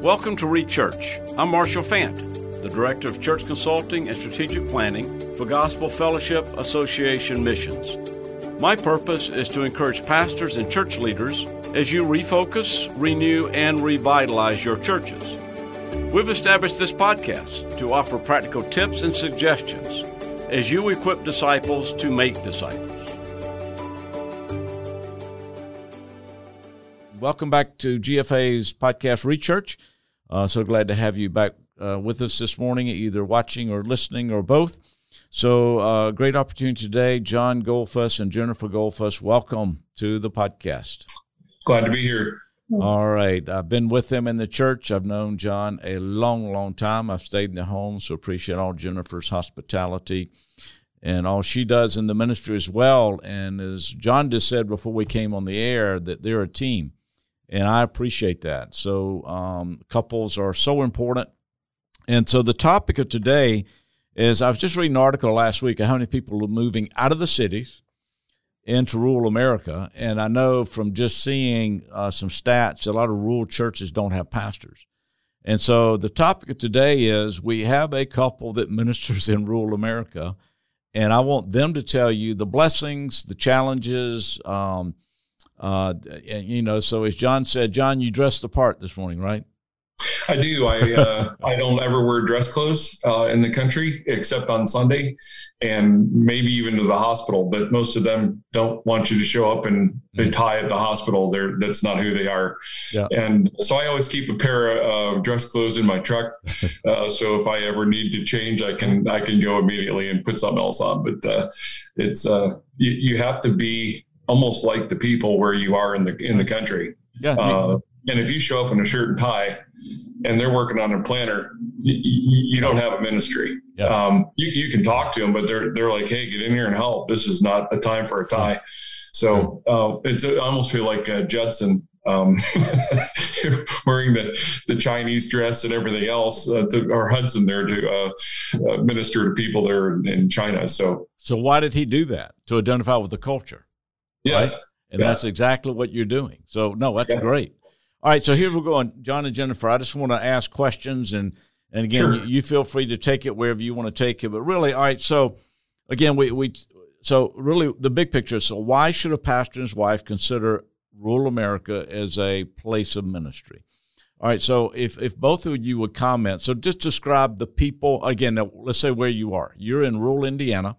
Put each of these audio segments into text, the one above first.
Welcome to Reach Church. I'm Marshall Fant, the Director of Church Consulting and Strategic Planning for Gospel Fellowship Association Missions. My purpose is to encourage pastors and church leaders as you refocus, renew, and revitalize your churches. We've established this podcast to offer practical tips and suggestions as you equip disciples to make disciples. Welcome back to GFA's podcast Reach Church. Uh, so glad to have you back uh, with us this morning, either watching or listening or both. So, uh, great opportunity today. John Goldfuss and Jennifer Goldfuss, welcome to the podcast. Glad to be here. All right. I've been with them in the church. I've known John a long, long time. I've stayed in the home, so appreciate all Jennifer's hospitality and all she does in the ministry as well. And as John just said before we came on the air, that they're a team and I appreciate that. So um, couples are so important. And so the topic of today is I was just reading an article last week of how many people are moving out of the cities into rural America, and I know from just seeing uh, some stats, a lot of rural churches don't have pastors. And so the topic of today is we have a couple that ministers in rural America, and I want them to tell you the blessings, the challenges, um, uh, you know, so as John said, John, you dressed the part this morning, right? I do. I uh, I don't ever wear dress clothes uh, in the country except on Sunday, and maybe even to the hospital. But most of them don't want you to show up in a mm. tie at the hospital. They're that's not who they are. Yeah. And so I always keep a pair of uh, dress clothes in my truck. Uh, so if I ever need to change, I can I can go immediately and put something else on. But uh, it's uh, you, you have to be almost like the people where you are in the in the country. Yeah. Uh, and if you show up in a shirt and tie, and they're working on a planner, you, you don't have a ministry. Yeah. Um, you, you can talk to them, but they're they're like, hey, get in here and help. This is not a time for a tie. So uh, it's I almost feel like uh, Judson um, wearing the, the Chinese dress and everything else, uh, to, or Hudson there to uh, uh, minister to people there in China. So, so why did he do that? To identify with the culture. Yes. Right? And yeah. that's exactly what you're doing. So, no, that's yeah. great. All right. So here we're going, John and Jennifer. I just want to ask questions. And, and again, sure. you, you, feel free to take it wherever you want to take it. But really, all right. So, again, we, we, so really the big picture. So, why should a pastor and his wife consider rural America as a place of ministry? All right. So, if, if both of you would comment, so just describe the people again. Let's say where you are. You're in rural Indiana.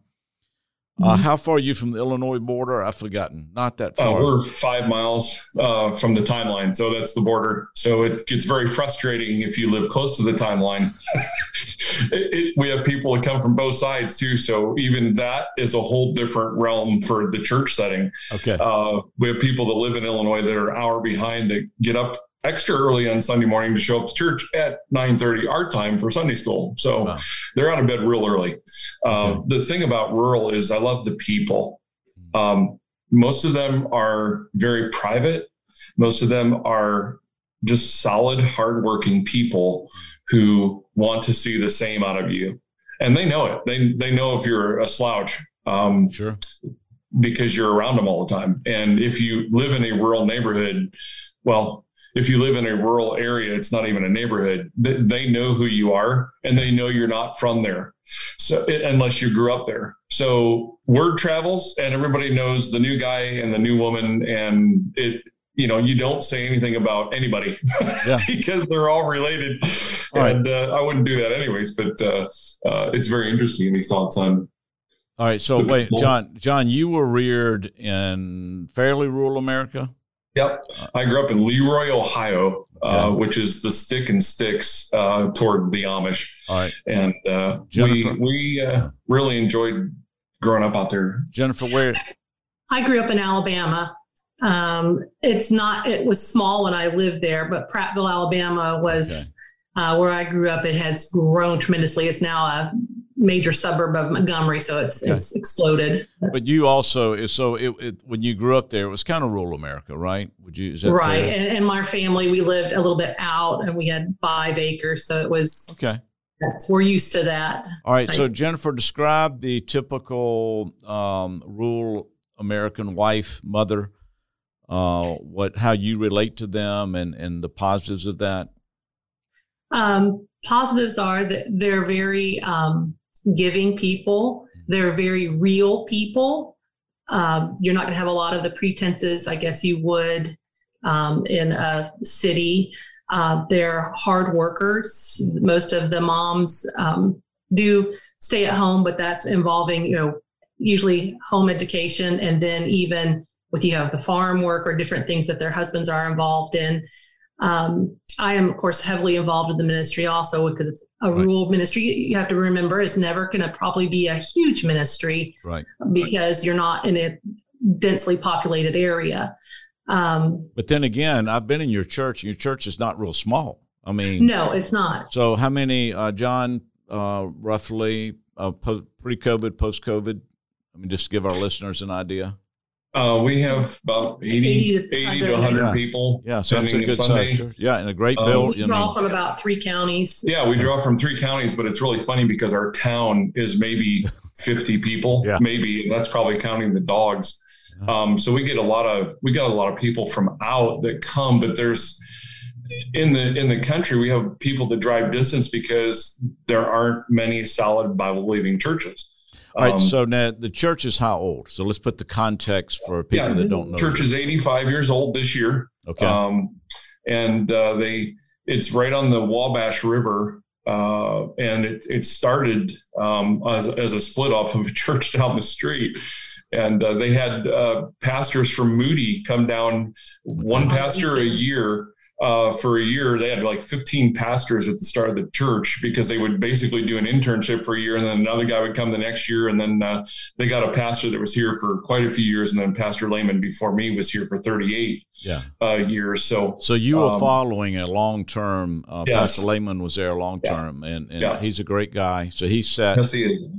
Uh, mm-hmm. how far are you from the Illinois border? I've forgotten. Not that uh, far. Uh, we're five miles uh, from the timeline, so that's the border. So it gets very frustrating if you live close to the timeline. it, it, we have people that come from both sides too, so even that is a whole different realm for the church setting. Okay. Uh, we have people that live in Illinois that are an hour behind that get up extra early on Sunday morning to show up to church at 9:30 our time for Sunday school. So wow. they're out of bed real early. Uh, okay. The thing about rural is I love the people. Um, most of them are very private. Most of them are just solid, hardworking people who want to see the same out of you, and they know it. They they know if you're a slouch. Um, sure. Because you're around them all the time, and if you live in a rural neighborhood, well, if you live in a rural area, it's not even a neighborhood. They know who you are and they know you're not from there. So unless you grew up there. So word travels and everybody knows the new guy and the new woman and it you know you don't say anything about anybody yeah. because they're all related all and right. uh, i wouldn't do that anyways but uh, uh, it's very interesting any thoughts on all right so wait john john you were reared in fairly rural america Yep. I grew up in Leroy, Ohio, uh, which is the stick and sticks uh, toward the Amish. All right. And uh, we, we uh, really enjoyed growing up out there. Jennifer, where? I grew up in Alabama. Um, it's not, it was small when I lived there, but Prattville, Alabama was okay. Uh, where I grew up. It has grown tremendously. It's now a major suburb of Montgomery, so it's okay. it's exploded. But you also so it, it, when you grew up there, it was kind of rural America, right? Would you right? And, and, my family, we lived a little bit out, and we had five acres, so it was okay. That's we're used to that. All right, so Jennifer, describe the typical um, rural American wife, mother. Uh, what how you relate to them and and the positives of that. Um, positives are that they're very um, giving people. They're very real people. Um, you're not going to have a lot of the pretenses, I guess you would um, in a city. Uh, they're hard workers. Most of the moms um, do stay at home, but that's involving, you know, usually home education and then even with you have the farm work or different things that their husbands are involved in. Um, I am, of course, heavily involved in the ministry also because it's a right. rural ministry. You have to remember it's never going to probably be a huge ministry, right? Because you're not in a densely populated area. Um, but then again, I've been in your church. Your church is not real small. I mean, no, it's not. So, how many, uh, John, uh, roughly uh, po- pre-COVID, post-COVID? I mean, just give our listeners an idea. Uh, we have about 80, 80, 80 to 100 yeah. people. Yeah, so that's a good size. Yeah, and a great um, bill. We draw from about three counties. Yeah, we draw from three counties, but it's really funny because our town is maybe 50 people, yeah. maybe. That's probably counting the dogs. Um, so we get a lot of we got a lot of people from out that come, but there's in the in the country we have people that drive distance because there aren't many solid Bible believing churches. All right. Um, so now the church is how old? So let's put the context for people yeah, that don't know. Church is 85 years old this year. Okay. Um, and uh, they it's right on the Wabash River. Uh, and it, it started um, as, as a split off of a church down the street. And uh, they had uh, pastors from Moody come down, one pastor a year uh, for a year. They had like 15 pastors at the start of the church because they would basically do an internship for a year, and then another guy would come the next year, and then uh, they got a pastor that was here for quite a few years, and then Pastor Lehman before me was here for 38 yeah. uh, years. So, so you were um, following a long term. Uh, yes. Pastor Lehman was there long term, yeah. and, and yeah. he's a great guy. So he said,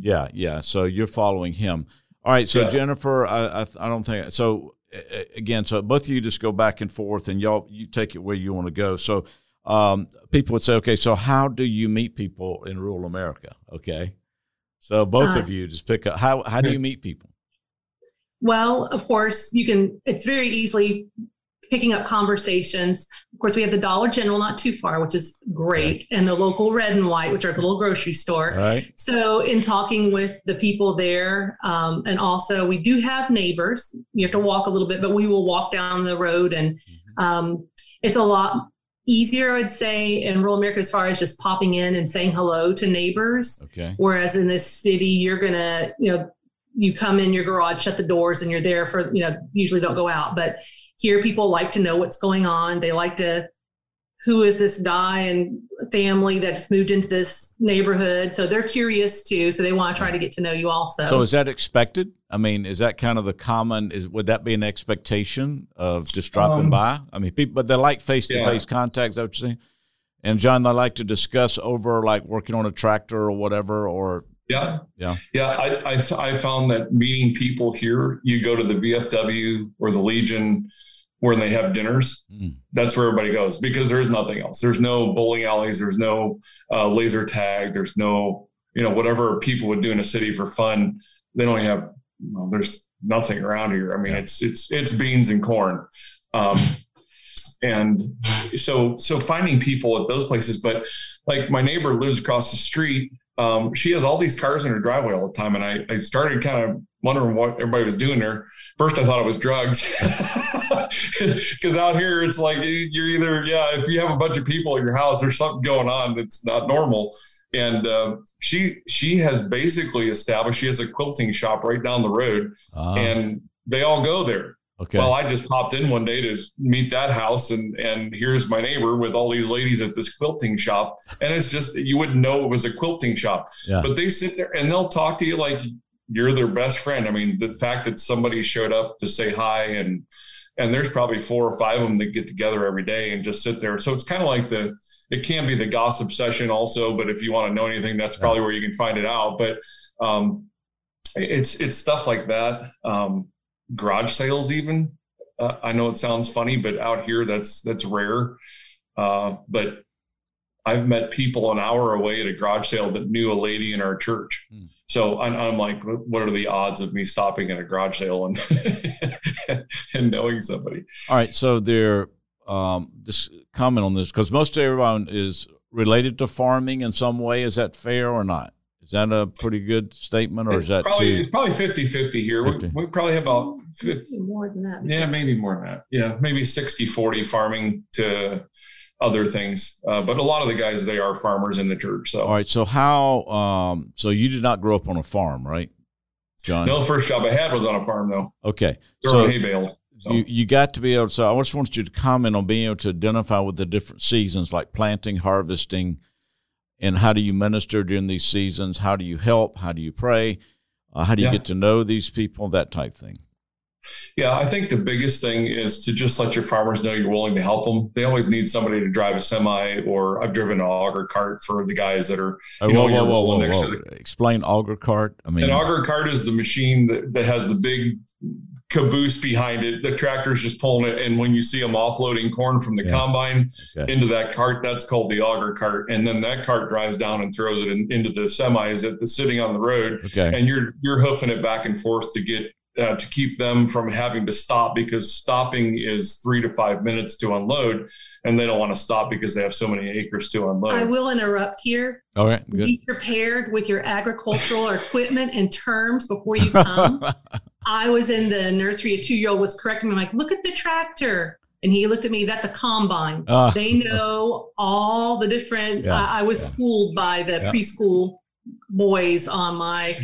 yeah, yeah. So you're following him. All right. So yeah. Jennifer, I, I, I don't think so again, so both of you just go back and forth, and y'all you take it where you want to go. So um, people would say, okay, so how do you meet people in rural America? Okay, so both uh, of you just pick up how how do you meet people? Well, of course, you can. It's very easily picking up conversations. Of course, we have the Dollar General not too far, which is great, and the local Red and White, which is a little grocery store. Right. So, in talking with the people there, um, and also we do have neighbors. You have to walk a little bit, but we will walk down the road, and mm-hmm. um, it's a lot easier, I'd say, in rural America as far as just popping in and saying hello to neighbors. Okay. Whereas in this city, you're gonna, you know, you come in your garage, shut the doors, and you're there for, you know, usually don't go out, but here people like to know what's going on. They like to who is this guy and family that's moved into this neighborhood. So they're curious too. So they want to try to get to know you also. So is that expected? I mean, is that kind of the common? Is would that be an expectation of just dropping um, by? I mean, people, but they like face to face contact. Is that what you're saying? And John, they like to discuss over like working on a tractor or whatever, or yeah, yeah, yeah. I, I I found that meeting people here. You go to the VFW or the Legion when they have dinners. Mm. That's where everybody goes because there's nothing else. There's no bowling alleys. There's no uh, laser tag. There's no, you know, whatever people would do in a city for fun. They don't have, well, there's nothing around here. I mean, it's, it's, it's beans and corn. Um, and so, so finding people at those places, but like my neighbor lives across the street. Um, she has all these cars in her driveway all the time. And I, I started kind of wondering what everybody was doing there. First, I thought it was drugs, because out here it's like you're either yeah, if you have a bunch of people at your house, there's something going on that's not normal. And uh, she she has basically established she has a quilting shop right down the road, uh and they all go there. Okay. Well, I just popped in one day to meet that house, and and here's my neighbor with all these ladies at this quilting shop, and it's just you wouldn't know it was a quilting shop, yeah. but they sit there and they'll talk to you like you're their best friend. I mean, the fact that somebody showed up to say hi and and there's probably four or five of them that get together every day and just sit there. So it's kind of like the it can be the gossip session also, but if you want to know anything, that's probably where you can find it out. But um, it's it's stuff like that. Um, garage sales, even. Uh, I know it sounds funny, but out here that's that's rare. Uh, but I've met people an hour away at a garage sale that knew a lady in our church. Hmm. So I'm, I'm, like, what are the odds of me stopping at a garage sale and and knowing somebody? All right, so there, um, just comment on this because most everyone is related to farming in some way. Is that fair or not? Is that a pretty good statement, or is that probably too? probably 50 50 here? 50. We, we probably have about 50, More than that. yeah, maybe more than that. Yeah, maybe 60 40 farming to other things. Uh, but a lot of the guys, they are farmers in the church. So, All right. So how? Um, so you did not grow up on a farm, right, John? no, first job I had was on a farm, though. Okay. So hay bales. So. you you got to be able. So I just want you to comment on being able to identify with the different seasons, like planting, harvesting, and how do you minister during these seasons? How do you help? How do you pray? Uh, how do you Yeah. get to know these people? That type thing. Yeah, I think the biggest thing is to just let your farmers know you're willing to help them. They always need somebody to drive a semi, or I've driven an auger cart for the guys that are. Oh, You know, whoa, whoa, whoa, whoa, to. Explain auger cart. I mean, An auger cart is the machine that, that has the big caboose behind it. The tractor's just pulling it, and when you see them offloading corn from the Yeah. combine Okay. into that cart, that's called the auger cart. And then that cart drives down and throws it in, into the semis that is sitting on the road, okay. and you're you're hoofing it back and forth to get uh, to keep them from having to stop because stopping is three to five minutes to unload, and they don't want to stop because they have so many acres to unload. I will interrupt here. All right. Good. Be prepared with your agricultural equipment and terms before you come. I was in the nursery. A two year old was correcting me, like, look at the tractor. And he looked at me, that's a combine. Ah. they know all the different. Yeah, I, I was yeah. schooled by the Yeah. preschool boys on my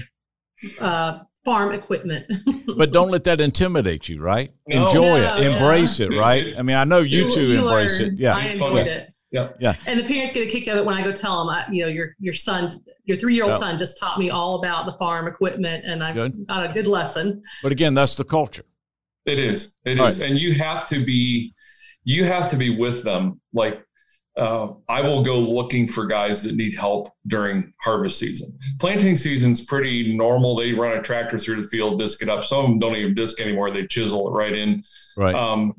uh, farm equipment. but don't let that intimidate you, right? No. Enjoy No, it, yeah. embrace it, right? I mean, I know you two embrace learn. it. Yeah. I enjoyed fun. it. Yeah. Yeah. And the parents get a kick out of it when I go tell them, I, you know, your your son, your three year old Yeah. son, just taught me all about the farm equipment, and I Good. got a good lesson. But again, that's the culture. It is. It All is, and you have to be, you have to be with them. Like, uh, I will go looking for guys that need help during harvest season. Planting season's pretty normal. They run a tractor through the field, disc it up. Some of them don't even disc anymore. They chisel it right in. Right. Um,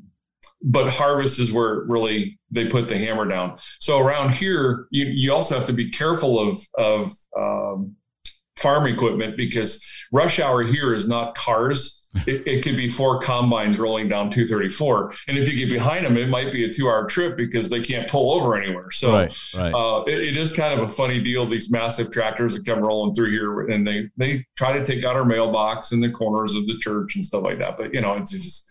but harvest is where really they put the hammer down. So around here, you, you also have to be careful of of um, farm equipment because rush hour here is not cars. It, it could be four combines rolling down 234, and if you get behind them, it might be a two-hour trip because they can't pull over anywhere. So right. Right. uh, it, it is kind of a funny deal. These massive tractors that come rolling through here, and they they try to take out our mailbox in the corners of the church and stuff like that. But you know, it's just,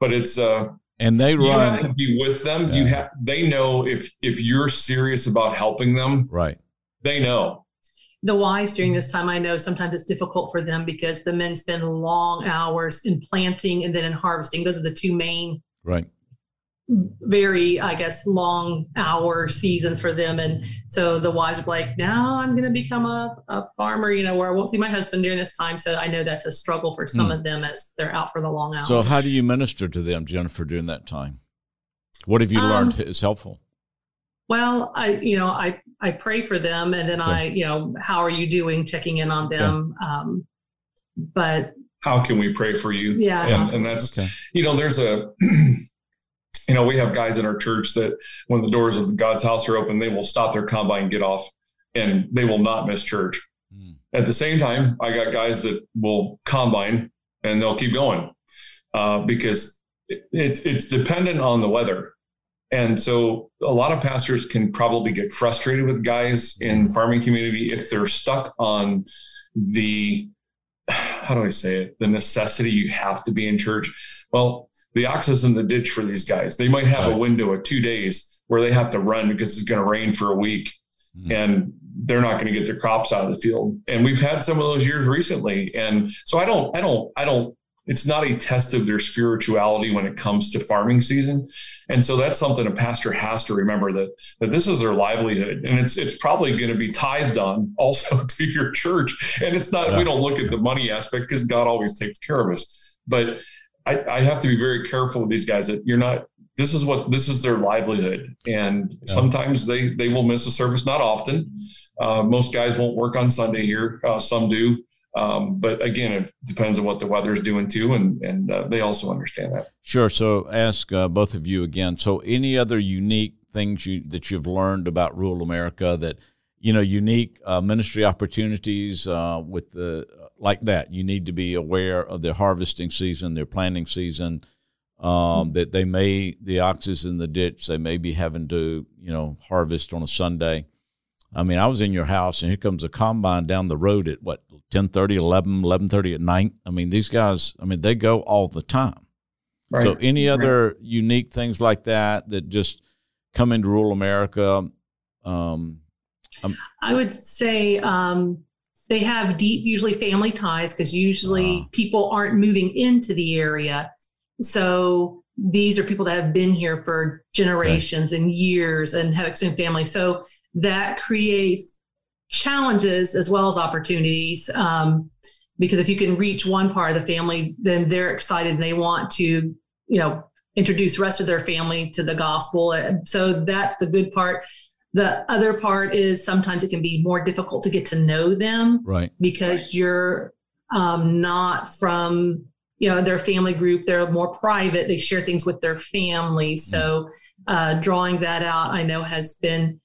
but it's uh, and they you have to be with them. You have they know if if you're serious about helping them, Right. they know. The wives during this time, I know sometimes it's difficult for them because the men spend long hours in planting and then in harvesting. Those are the two main, Right. very, I guess, long hour seasons for them. And so the wives are like, now I'm going to become a, a farmer, you know, where I won't see my husband during this time. So I know that's a struggle for some Hmm. of them as they're out for the long hours. So, how do you minister to them, Jennifer, during that time? What have you learned Um, is helpful? Well, I, you know, I, I pray for them and then Okay. I, you know, how are you doing? Checking in on them. Um, but How can we pray for you? Yeah. and, and that's Okay. you know, there's a, you know, we have guys in our church that when the doors of God's house are open, they will stop their combine, get off, and they will not miss church. Mm. At the same time, I got guys that will combine and they'll keep going uh, because it, it's it's dependent on the weather. And so a lot of pastors can probably get frustrated with guys in farming community if they're stuck on the how do I say it? The necessity you have to be in church. Well, the ox is in the ditch for these guys. They might have a window of two days where they have to run because it's going to rain for a week Mhm. and they're not going to get their crops out of the field. And we've had some of those years recently. And so I don't, I don't, I don't, it's not a test of their spirituality when it comes to farming season. And so that's something a pastor has to remember that that this is their livelihood. And it's it's probably going to be tithed on also to your church. And it's not, Yeah. we don't look at the money aspect because God always takes care of us. But I, I have to be very careful with these guys that you're not this is what this is their livelihood and Yeah. sometimes they they will miss a service not often uh, most guys won't work on sunday here uh, some do um, but again it depends on what the weather is doing too and and uh, they also understand that Sure. So, ask uh, both of you again. So, any other unique things you that you've learned about rural America that you know unique uh, ministry opportunities uh, with the like that? You need to be aware of their harvesting season, their planting season. Um, that they may the ox is in the ditch they may be having to you know harvest on a Sunday. I mean, I was in your house and here comes a combine down the road at what 10 30, 11, 11 30 at night. I mean, these guys, I mean, they go all the time. Right. So any other right. unique things like that that just come into rural America? Um, um, I would say um, they have deep, usually family ties because usually uh, people aren't moving into the area. So these are people that have been here for generations okay. and years and have extended family. So that creates challenges as well as opportunities. Um, because if you can reach one part of the family, then they're excited and they want to, you know, introduce the rest of their family to the gospel. So that's the good part. The other part is sometimes it can be more difficult to get to know them, right? Because you're um, not from you know their family group. They're more private. They share things with their family. So uh, drawing that out, I know has been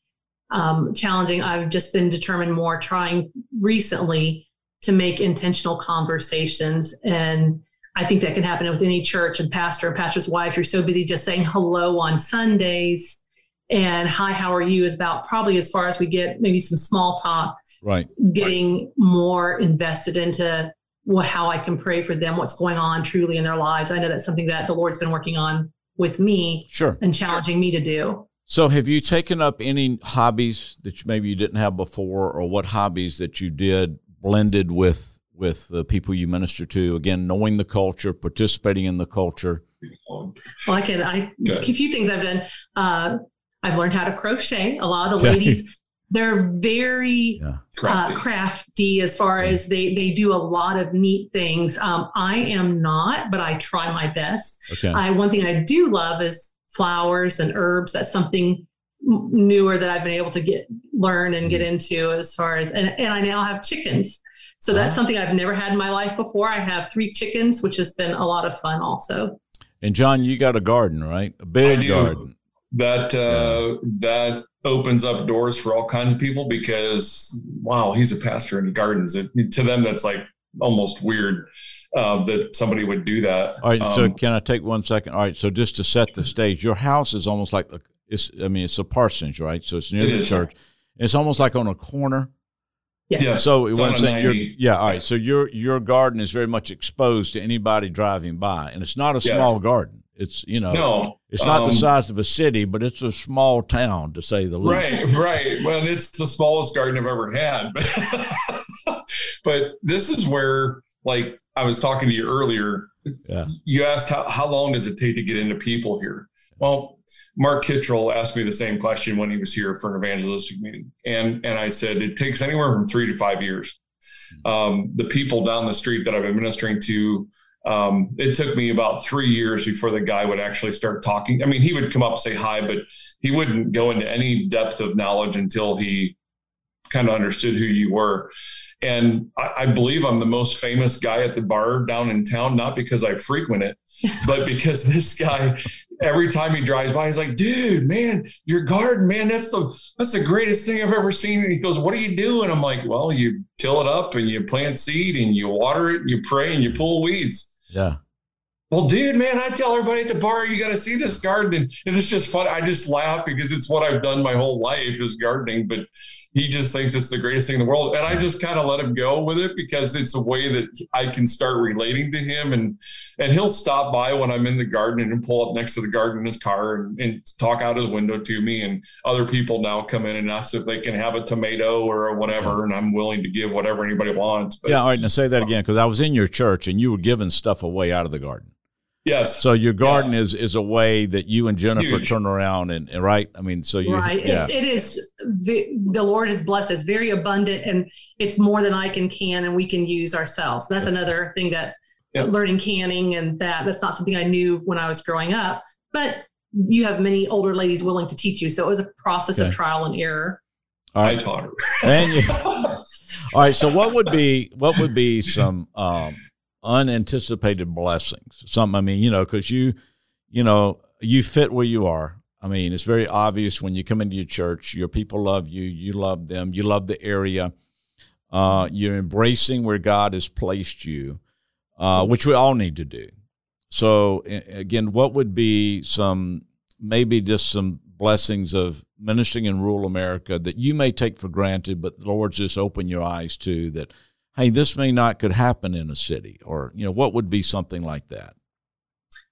um, challenging. I've just been determined more trying recently to make intentional conversations and I think that can happen with any church and pastor and pastor's wife. You're so busy just saying hello on Sundays and hi, how are you is about probably as far as we get maybe some small talk. Right. Getting right. more invested into what, how I can pray for them, what's going on truly in their lives. I know that's something that the Lord's been working on with me sure. and challenging me to do. So, have you taken up any hobbies that maybe you didn't have before, or what hobbies that you did blended with with the people you minister to? Again, knowing the culture, participating in the culture. Well, I can. I a few things I've done. Uh, I've learned how to crochet. A lot of the ladies, they're very yeah. crafty. Uh, crafty. as far yeah. as they they do a lot of neat things. Um, I am not, but I try my best. Okay. I one thing I do love is flowers and herbs. That's something newer that I've been able to get learn and get mm-hmm. into as far as and, and I now have chickens. So that's something I've never had in my life before. I have three chickens, which has been a lot of fun also. And John, you got a garden, right? A big garden. That uh, yeah. that opens up doors for all kinds of people because wow, he's a pastor in gardens. It, to them, that's like almost weird uh, that somebody would do that. All right. Um, so can I take one second? All right. So just to set the stage, your house is almost like the. It's. I mean, it's a parsonage, right? So it's near it the is. church. It's almost like on a corner. Yes. yes. So what I'm saying, your yeah, all right. So your your garden is very much exposed to anybody driving by, and it's not a yes. small garden. It's you know, no, it's not um, the size of a city, but it's a small town to say the least. Right, right. Well, it's the smallest garden I've ever had. But, but this is where, like I was talking to you earlier, yeah. you asked how, how long does it take to get into people here? Well, Mark Kittrell asked me the same question when he was here for an evangelistic meeting, and and I said it takes anywhere from three to five years. Hmm. Um, the people down the street that I've been ministering to, um, it took me about three years before the guy would actually start talking. I mean, he would come up and say hi, but he wouldn't go into any depth of knowledge until he kind of understood who you were. And I, I, believe I'm the most famous guy at the bar down in town, not because I frequent it, but because this guy, every time he drives by, he's like, dude, man, your garden, man, that's the that's the greatest thing I've ever seen. And he goes, What are you doing? I'm like, Well, you till it up and you plant seed and you water it and you pray and you pull weeds. Yeah. Well, dude, man, I tell everybody at the bar, you got to see this garden. And, it's just fun. I just laugh because it's what I've done my whole life is gardening. But he just thinks it's the greatest thing in the world. And I just kind of let him go with it because it's a way that I can start relating to him. And and he'll stop by when I'm in the garden and pull up next to the garden in his car and, and talk out of the window to me. And other people now come in and ask if they can have a tomato or whatever. And I'm willing to give whatever anybody wants. But, yeah, all right. Now say that uh, again because I was in your church and you were giving stuff away out of the garden. Yes. So your garden yeah. is is a way that you and Jennifer Huge. turn around and, and, right. I mean, so you right. Yeah. It, it is the Lord has blessed us very abundant, and it's more than I can can, and we can use ourselves. That's another thing that learning canning and that that's not something I knew when I was growing up, but you have many older ladies willing to teach you. So it was a process okay. of trial and error. All right. I taught her. and you, all right. So what would be what would be some um, unanticipated blessings. Something, I mean, you know, because you, you know, you fit where you are. I mean, it's very obvious when you come into your church, your people love you, you love them, you love the area. Uh, you're embracing where God has placed you, uh, which we all need to do. so again, what would be some maybe just some blessings of ministering in rural America that you may take for granted, but the Lord's just open your eyes to that. Hey, this may not could happen in a city, or you know, what would be something like that?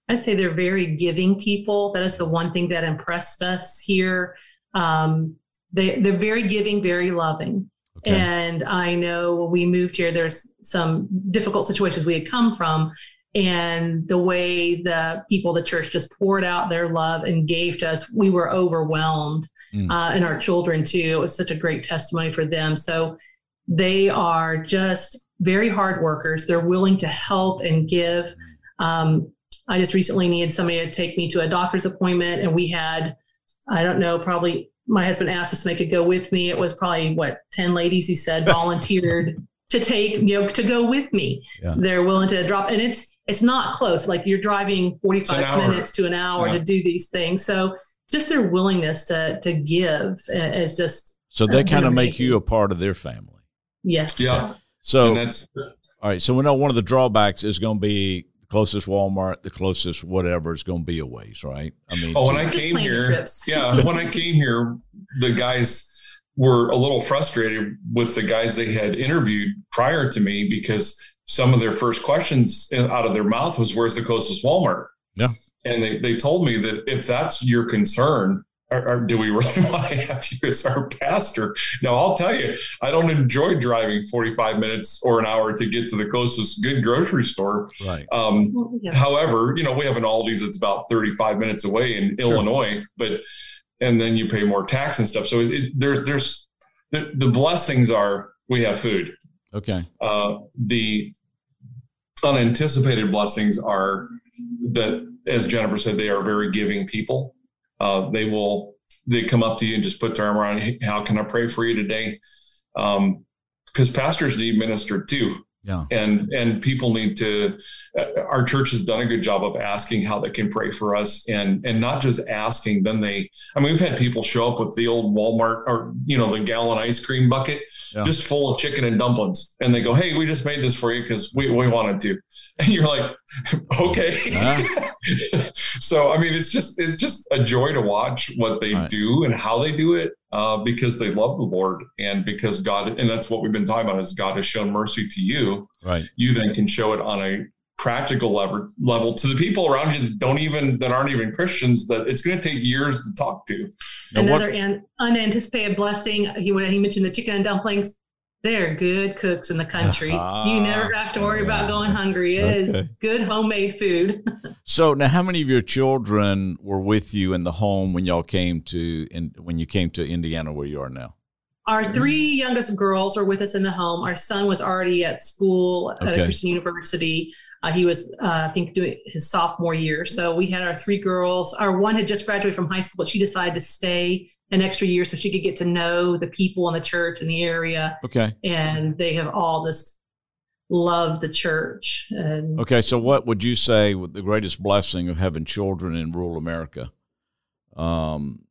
I'd say they're very giving people. That is the one thing that impressed us here. Um, they, they're very giving, very loving. Okay. And I know when we moved here, there's some difficult situations we had come from. And the way the people the church just poured out their love and gave to us, we were overwhelmed. Mm. Uh, and our children too. It was such a great testimony for them. So they are just very hard workers. They're willing to help and give. Um, I just recently needed somebody to take me to a doctor's appointment, and we had, I don't know, probably my husband asked if somebody could go with me. It was probably what ten ladies who said volunteered to take you know to go with me. Yeah. They're willing to drop, and it's it's not close. Like you're driving forty five minutes to an hour yeah. to do these things. So just their willingness to to give is just so they kind of make you a part of their family. Yes. Yeah. So that's all right. So we know one of the drawbacks is going to be the closest Walmart, the closest whatever is going to be a ways, right? I mean, oh, when I came here, yeah, when I came here, the guys were a little frustrated with the guys they had interviewed prior to me because some of their first questions out of their mouth was, "Where's the closest Walmart?" Yeah, and they they told me that if that's your concern, or, or, do we really want to have you as our pastor? Now, I'll tell you, I don't enjoy driving 45 minutes or an hour to get to the closest good grocery store. Right. Um, yeah. However, you know, we have an Aldi's that's about 35 minutes away in sure. Illinois, but and then you pay more tax and stuff. So it, there's there's the, the blessings are we have food. Okay. Uh, the unanticipated blessings are that, as Jennifer said, they are very giving people uh, they will they come up to you and just put their arm around you. How can I pray for you today? Because um, pastors need ministered too. Yeah. And and people need to. Uh, our church has done a good job of asking how they can pray for us, and and not just asking. Then they. I mean, we've had people show up with the old Walmart or you know the gallon ice cream bucket, yeah. just full of chicken and dumplings, and they go, "Hey, we just made this for you because we we wanted to." And you're like, "Okay." So I mean, it's just it's just a joy to watch what they right. do and how they do it, uh, because they love the Lord and because God, and that's what we've been talking about is God has shown mercy to you. Right. You then can show it on a practical level level to the people around you that don't even that aren't even Christians that it's going to take years to talk to. Another what, an, unanticipated blessing. He when he mentioned the chicken and dumplings. They're good cooks in the country. Uh, you never have to worry about going hungry. It okay. is good homemade food. so now, how many of your children were with you in the home when y'all came to in, when you came to Indiana, where you are now? Our three youngest girls were with us in the home. Our son was already at school at okay. a Christian university. Uh, he was, uh, I think, doing his sophomore year. So we had our three girls. Our one had just graduated from high school, but she decided to stay an extra year so she could get to know the people in the church in the area. Okay. And they have all just loved the church. And okay. So, what would you say the greatest blessing of having children in rural America? Um,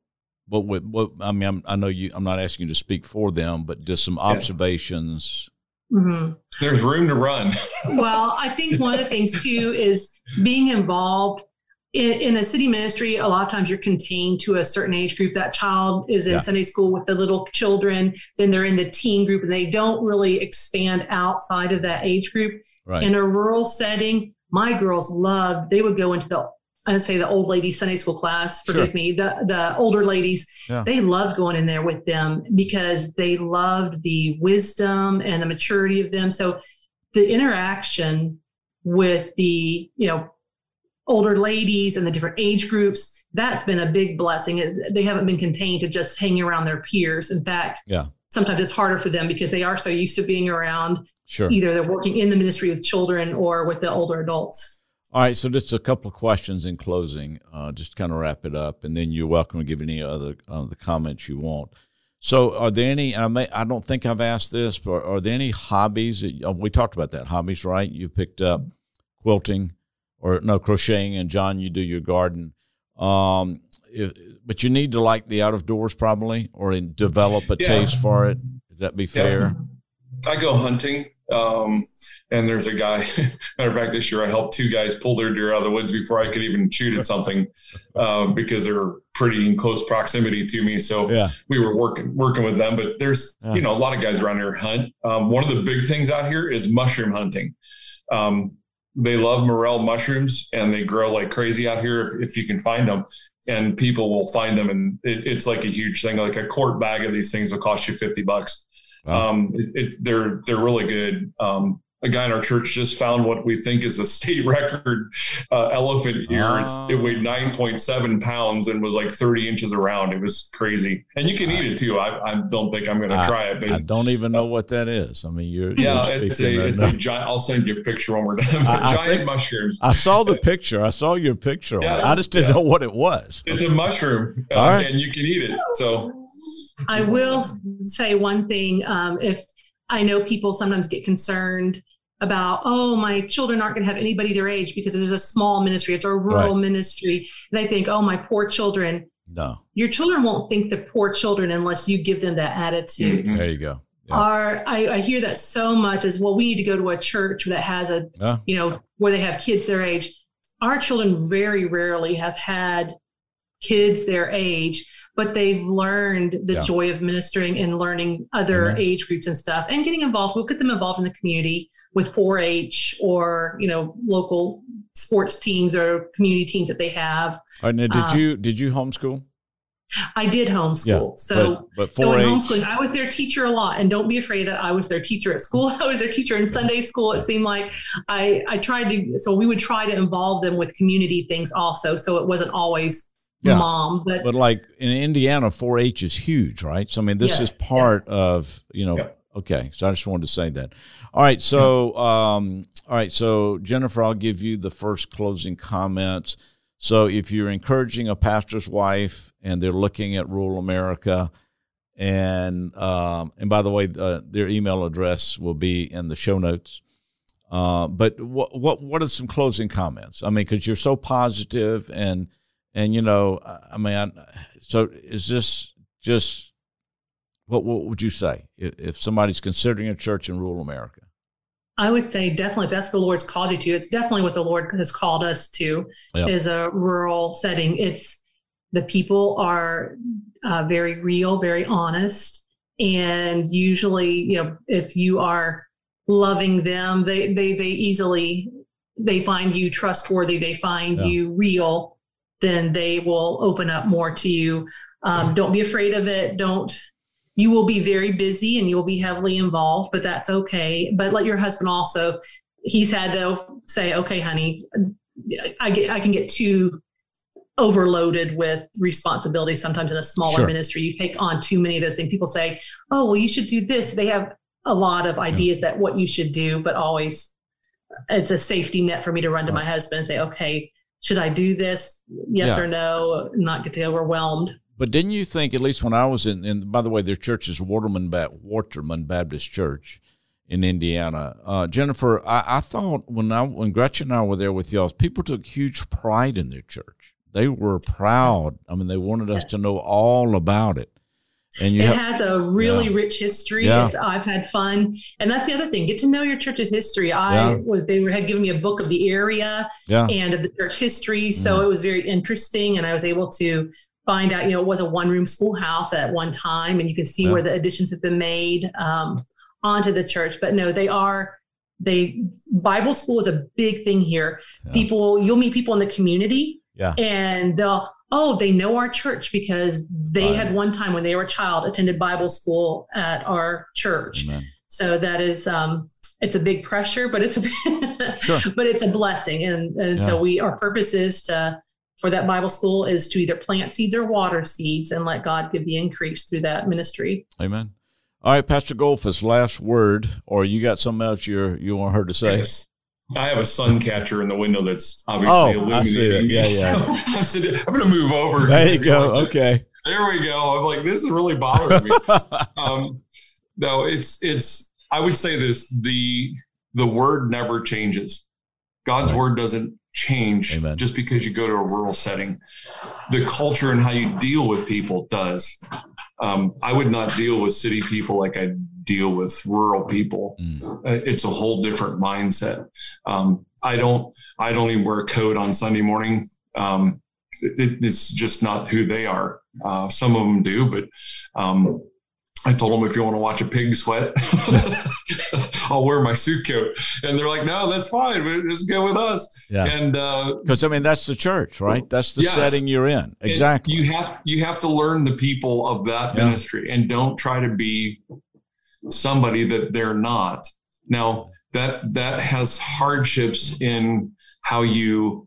what would what I mean? I'm, i know you. I'm not asking you to speak for them, but just some observations. Mm-hmm. There's room to run. well, I think one of the things too is being involved in, in, a city ministry, a lot of times you're contained to a certain age group. That child is in yeah. Sunday school with the little children, then they're in the teen group, and they don't really expand outside of that age group. Right. In a rural setting, my girls loved, they would go into the I'd say the old ladies Sunday school class, forgive sure. me, the the older ladies, yeah. they loved going in there with them because they loved the wisdom and the maturity of them. So the interaction with the, you know, older ladies and the different age groups, that's been a big blessing. They haven't been contained to just hanging around their peers. In fact, yeah. sometimes it's harder for them because they are so used to being around. Sure. Either they're working in the ministry with children or with the older adults. All right, so just a couple of questions in closing, uh, just kind of wrap it up, and then you're welcome to give any other uh, the comments you want. So, are there any? I may, I don't think I've asked this, but are there any hobbies? That, uh, we talked about that hobbies, right? You picked up quilting, or no crocheting, and John, you do your garden. Um, if, but you need to like the out of doors probably, or develop a yeah. taste for it. Would that be fair? Yeah. I go hunting. Um, And there's a guy, matter of fact, this year I helped two guys pull their deer out of the woods before I could even shoot at something uh, because they're pretty in close proximity to me. So Yeah. we were working working with them. But there's Yeah. you know a lot of guys around here hunt. Um, one of the big things out here is mushroom hunting. Um, they love morel mushrooms and they grow like crazy out here if, if you can find them. And people will find them, and it, it's like a huge thing. Like a quart bag of these things will cost you fifty bucks. Wow. Um, it, it, they're they're really good. Um, a guy in our church just found what we think is a state record uh, elephant ear. It's, it weighed Ah. 9.7 pounds and was like 30 inches around. It was crazy, and you can eat it too. I, I don't think I'm going to try it, but I don't even know what that is. I mean, you're, yeah, you're it's a it's a giant. I'll send you a picture when we're done. I- I giant think- mushrooms. I saw the picture. I saw your picture. Yeah. I just didn't yeah. know what it was. It's a mushroom, uh, All right. and you can eat it. So I will say one thing. Um, if I know people sometimes get concerned about, oh, my children aren't going to have anybody their age because it is a small ministry, it's a rural ministry. And they think, oh, my poor children. No. Your children won't think the poor children unless you give them that attitude. mhm. There you go. Yeah. Are I, I hear that so much as well. We need to go to a church that has a, Yeah. you know, where they have kids their age. Our children very rarely have had kids their age, but they've learned the Yeah. joy of ministering and learning other Amen. age groups and stuff and getting involved. We'll get them involved in the community with 4-H or, you know, local sports teams or community teams that they have. All right, now, did Um, you did you homeschool? I did homeschool. so but, but so in 4-H homeschooling, I was their teacher a lot, and don't be afraid that I was their teacher at school. I was their teacher in Sunday school. It seemed like I I tried to. So we would try to involve them with community things also. So it wasn't always Yeah. mom, but, But like in Indiana, 4-H is huge, right? So I mean, this Yes, is part of you know. Yeah. Okay, so I just wanted to say that. All right, so um, all right, so Jennifer, I'll give you the first closing comments. So if you're encouraging a pastor's wife and they're looking at rural America, and um, and by the way, uh, their email address will be in the show notes. Uh, but what what what are some closing comments? I mean, because you're so positive and and you know, I mean, I, so is this just what what would you say if, somebody's considering a church in rural America? I would say definitely that's the Lord's called you to. It's definitely what the Lord has called us to. Yeah. Is a rural setting. It's the people are uh, very real, very honest, and usually, you know, if you are loving them, they they they easily they find you trustworthy. They find Yeah. you real. Then they will open up more to you. Um, don't be afraid of it. Don't you will be very busy and you'll be heavily involved, but that's okay. But let your husband also, he's had to say, okay, honey, I get, I can get too overloaded with responsibility sometimes in a smaller Sure. ministry. You take on too many of those things. People say, oh, well, you should do this. They have a lot of ideas that what you should do, but always it's a safety net for me to run to my husband and say, okay, should I do this? Yes Yeah. or no? Not get overwhelmed. But didn't you think, at least when I was in, and by the way, their church is Waterman, Waterman Baptist Church in Indiana. Uh, Jennifer, I, I thought when I when Gretchen and I were there with y'all, people took huge pride in their church. They were proud. I mean, they wanted us to know all about it. And you it have, has a really rich history. Yeah. It's, I've had fun, and that's the other thing. Get to know your church's history. I Yeah. was they were, had given me a book of the area yeah, and of the church history, so Mm. it was very interesting, and I was able to find out. You know, it was a one room schoolhouse at one time, and you can see Yeah. where the additions have been made um, onto the church. But no, they are. They Bible school is a big thing here. Yeah. People, you'll meet people in the community yeah, and they'll oh they know our church because they Right. had one time when they were a child attended bible school at our church amen. so that is um it's a big pressure but it's a Sure. but it's a blessing and and Yeah. so we our purpose is to for that bible school is to either plant seeds or water seeds and let god give the increase through that ministry Amen. All right, Pastor Goldfuss, last word, or you got something else you you want her to say? Yes. I have a sun catcher in the window that's obviously Oh, I illuminating. see that. me. Yeah, yeah. So I said, I'm going to move over. There you go. Okay. There we go. I'm like, this is really bothering me. um, no, it's it's. I would say this: the the word never changes. God's Right. word doesn't change Amen. just because you go to a rural setting. The culture and how you deal with people does. Um, I would not deal with city people like I deal with rural people. Mm. It's a whole different mindset. Um, I don't I don't even wear a coat on Sunday morning. Um, it, it's just not who they are. Uh, some of them do, but um, I told them if you want to watch a pig sweat, I'll wear my suit coat. And they're like, no, that's fine. Just go with us. Yeah. And because uh, I mean that's the church, right? That's the yes. setting you're in. Exactly. And you have you have to learn the people of that yeah. ministry and don't try to be somebody that they're not. Now that that has hardships in how you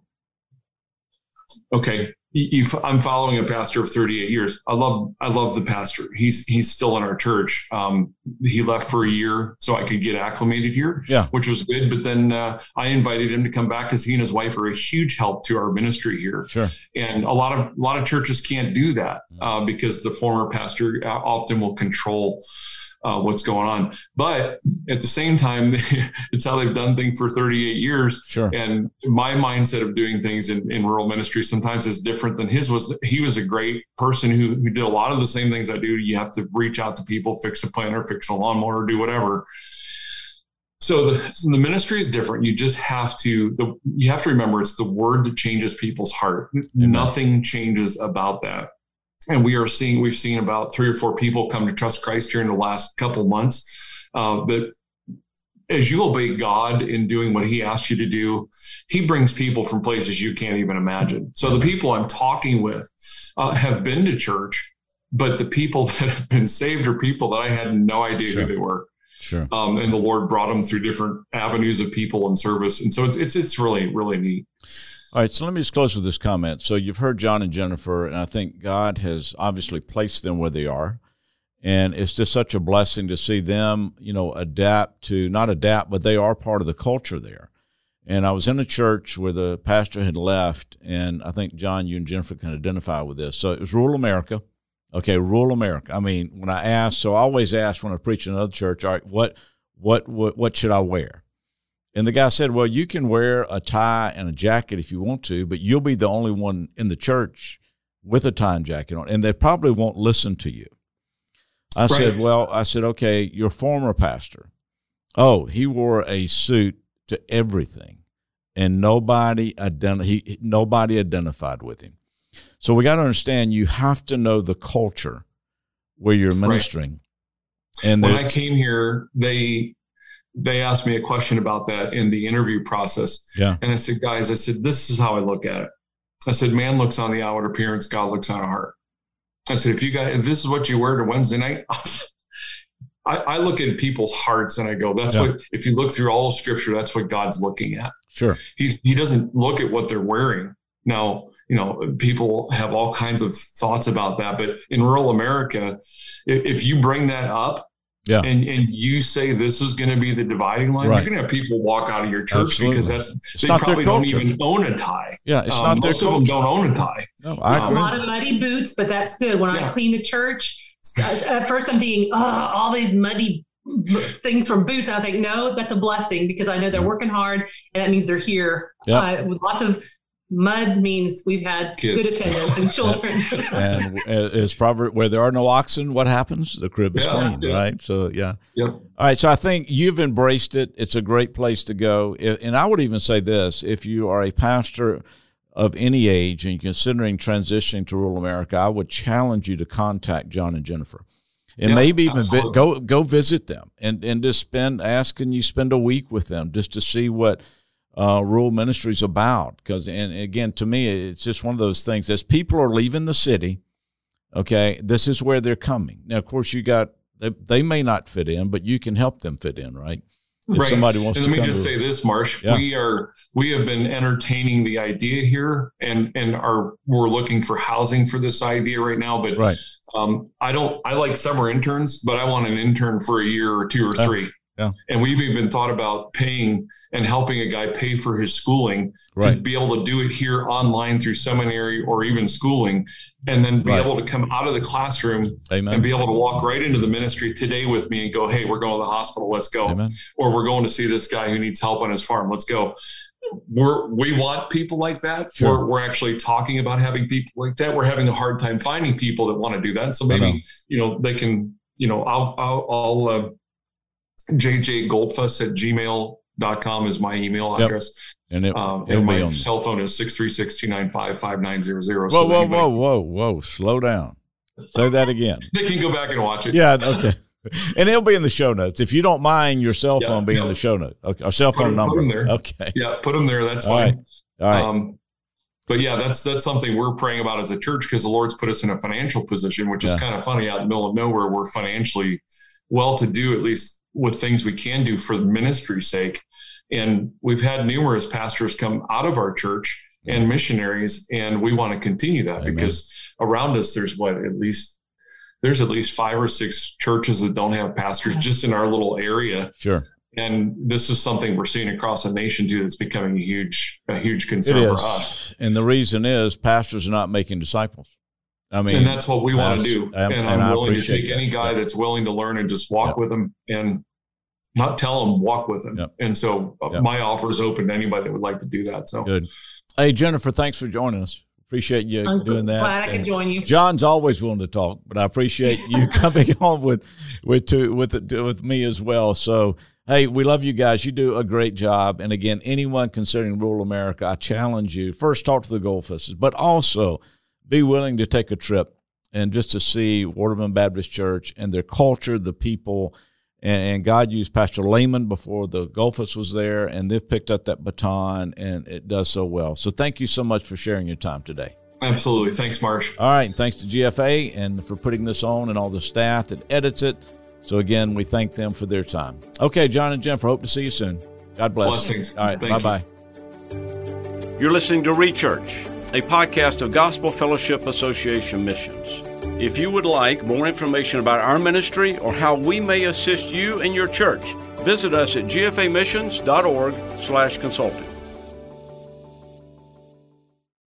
okay you, I'm following a pastor of 38 years. I love I love the pastor. He's he's still in our church. Um, he left for a year so I could get acclimated here, yeah, which was good. But then uh, I invited him to come back because he and his wife are a huge help to our ministry here. Sure. And a lot of a lot of churches can't do that uh, because the former pastor uh, often will control uh, what's going on. But at the same time, it's how they've done things for 38 years. Sure. And my mindset of doing things in, in rural ministry sometimes is different than his was. He was a great person who, who did a lot of the same things I do. You have to reach out to people, fix a planter, fix a lawnmower, do whatever. So the, so the ministry is different. You just have to the you have to remember it's the word that changes people's heart. Amen. Nothing changes about that and we are seeing we've seen about three or four people come to trust Christ here in the last couple months. Uh, that as you obey God in doing what He asks you to do, He brings people from places you can't even imagine. So the people I'm talking with uh, have been to church, but the people that have been saved are people that I had no idea sure. who they were. Sure. Um, and the Lord brought them through different avenues of people and service, and so it's it's, it's really really neat. All right, so let me just close with this comment. So you've heard John and Jennifer, and I think God has obviously placed them where they are. And it's just such a blessing to see them, you know, adapt to not adapt, but they are part of the culture there. And I was in a church where the pastor had left, and I think John, you and Jennifer can identify with this. So it was rural America. Okay, rural America. I mean, when I asked, so I always ask when I preach in another church, all right, what what what what should I wear? And the guy said, Well, you can wear a tie and a jacket if you want to, but you'll be the only one in the church with a tie and jacket on, and they probably won't listen to you. I right. said, Well, I said, Okay, your former pastor. Oh, he wore a suit to everything, and nobody he, nobody identified with him. So we got to understand you have to know the culture where you're ministering. Right. And when I came here, they they asked me a question about that in the interview process. Yeah. And I said, guys, I said, this is how I look at it. I said, man looks on the outward appearance, God looks on a heart. I said, if you guys, if this is what you wear to Wednesday night, I, I, look at people's hearts and I go, that's yeah. what, if you look through all of scripture, that's what God's looking at. Sure. He's, he doesn't look at what they're wearing. Now, you know, people have all kinds of thoughts about that, but in rural America, if you bring that up, yeah. and and you say this is going to be the dividing line, right. you're going to have people walk out of your church Absolutely. because that's it's they probably don't even own a tie. Yeah, it's um, not most of them don't own a tie. No, I um, a lot of muddy boots, but that's good. When yeah. I clean the church, at first I'm thinking, oh, all these muddy things from boots. And I think, no, that's a blessing because I know they're working hard and that means they're here yeah. uh, with lots of mud means we've had Kids. good attendance and children. and as Proverb, where there are no oxen, what happens? The crib is yeah, clean, yeah. right? So yeah. Yep. All right. So I think you've embraced it. It's a great place to go. And I would even say this: if you are a pastor of any age and considering transitioning to rural America, I would challenge you to contact John and Jennifer. And maybe even vi- go go visit them and, and just spend ask asking you spend a week with them just to see what uh, rural ministries about because and again to me it's just one of those things as people are leaving the city okay this is where they're coming now of course you got they, they may not fit in but you can help them fit in right if right. somebody wants and to let me just to, say this marsh yeah. we are we have been entertaining the idea here and and are we're looking for housing for this idea right now but right um, i don't i like summer interns but i want an intern for a year or two or three yeah. And we've even thought about paying and helping a guy pay for his schooling right. to be able to do it here online through seminary or even schooling, and then be right. able to come out of the classroom Amen. and be able to walk right into the ministry today with me and go, hey, we're going to the hospital, let's go. Amen. Or we're going to see this guy who needs help on his farm, let's go. we're we want people like that. Sure. We're we're actually talking about having people like that. We're having a hard time finding people that want to do that. So maybe know. you know they can you know I'll I'll, I'll uh, JJ Goldfuss at gmail.com is my email address. And, it, um, and my cell phone is 636-295-5900. Whoa, whoa, whoa, whoa, whoa. Slow down. Say that again. they can go back and watch it. Yeah, okay. and it'll be in the show notes. If you don't mind your cell phone yeah, being yeah. in the show notes, okay, our cell phone put, number. Okay. Yeah, put them there. That's All fine. Right. All right. Um, but yeah, that's that's something we're praying about as a church because the Lord's put us in a financial position, which is kind of funny out in the middle of nowhere. We're financially well to do, at least with things we can do for the ministry's sake. And we've had numerous pastors come out of our church and mm-hmm. missionaries, and we want to continue that Amen. because around us there's what at least there's at least five or six churches that don't have pastors just in our little area. Sure. And this is something we're seeing across the nation too. That's becoming a huge, a huge concern for us. And the reason is pastors are not making disciples. I mean, and that's what we want to do. And, and I'm and willing to take that. any guy that's willing to learn and just walk yep. with them and not tell them walk with them. Yep. And so uh, yep. my offer is open to anybody that would like to do that. So good. Hey Jennifer, thanks for joining us. Appreciate you I'm doing that. Glad I could join you. John's always willing to talk, but I appreciate you coming on with with to, with with me as well. So hey, we love you guys. You do a great job. And again, anyone considering rural America, I challenge you first talk to the Goldfusses, but also be willing to take a trip and just to see Waterman Baptist Church and their culture, the people, and, and God used Pastor Lehman before the Goldfuss was there, and they've picked up that baton, and it does so well. So thank you so much for sharing your time today. Absolutely. Thanks, Marsh. All right. Thanks to GFA and for putting this on and all the staff that edits it. So, again, we thank them for their time. Okay, John and Jennifer, hope to see you soon. God bless. Blessings. All right. Bye bye. You're listening to Rechurch, a podcast of Gospel Fellowship Association Missions. If you would like more information about our ministry or how we may assist you and your church, visit us at gfamissions.org slash consulting.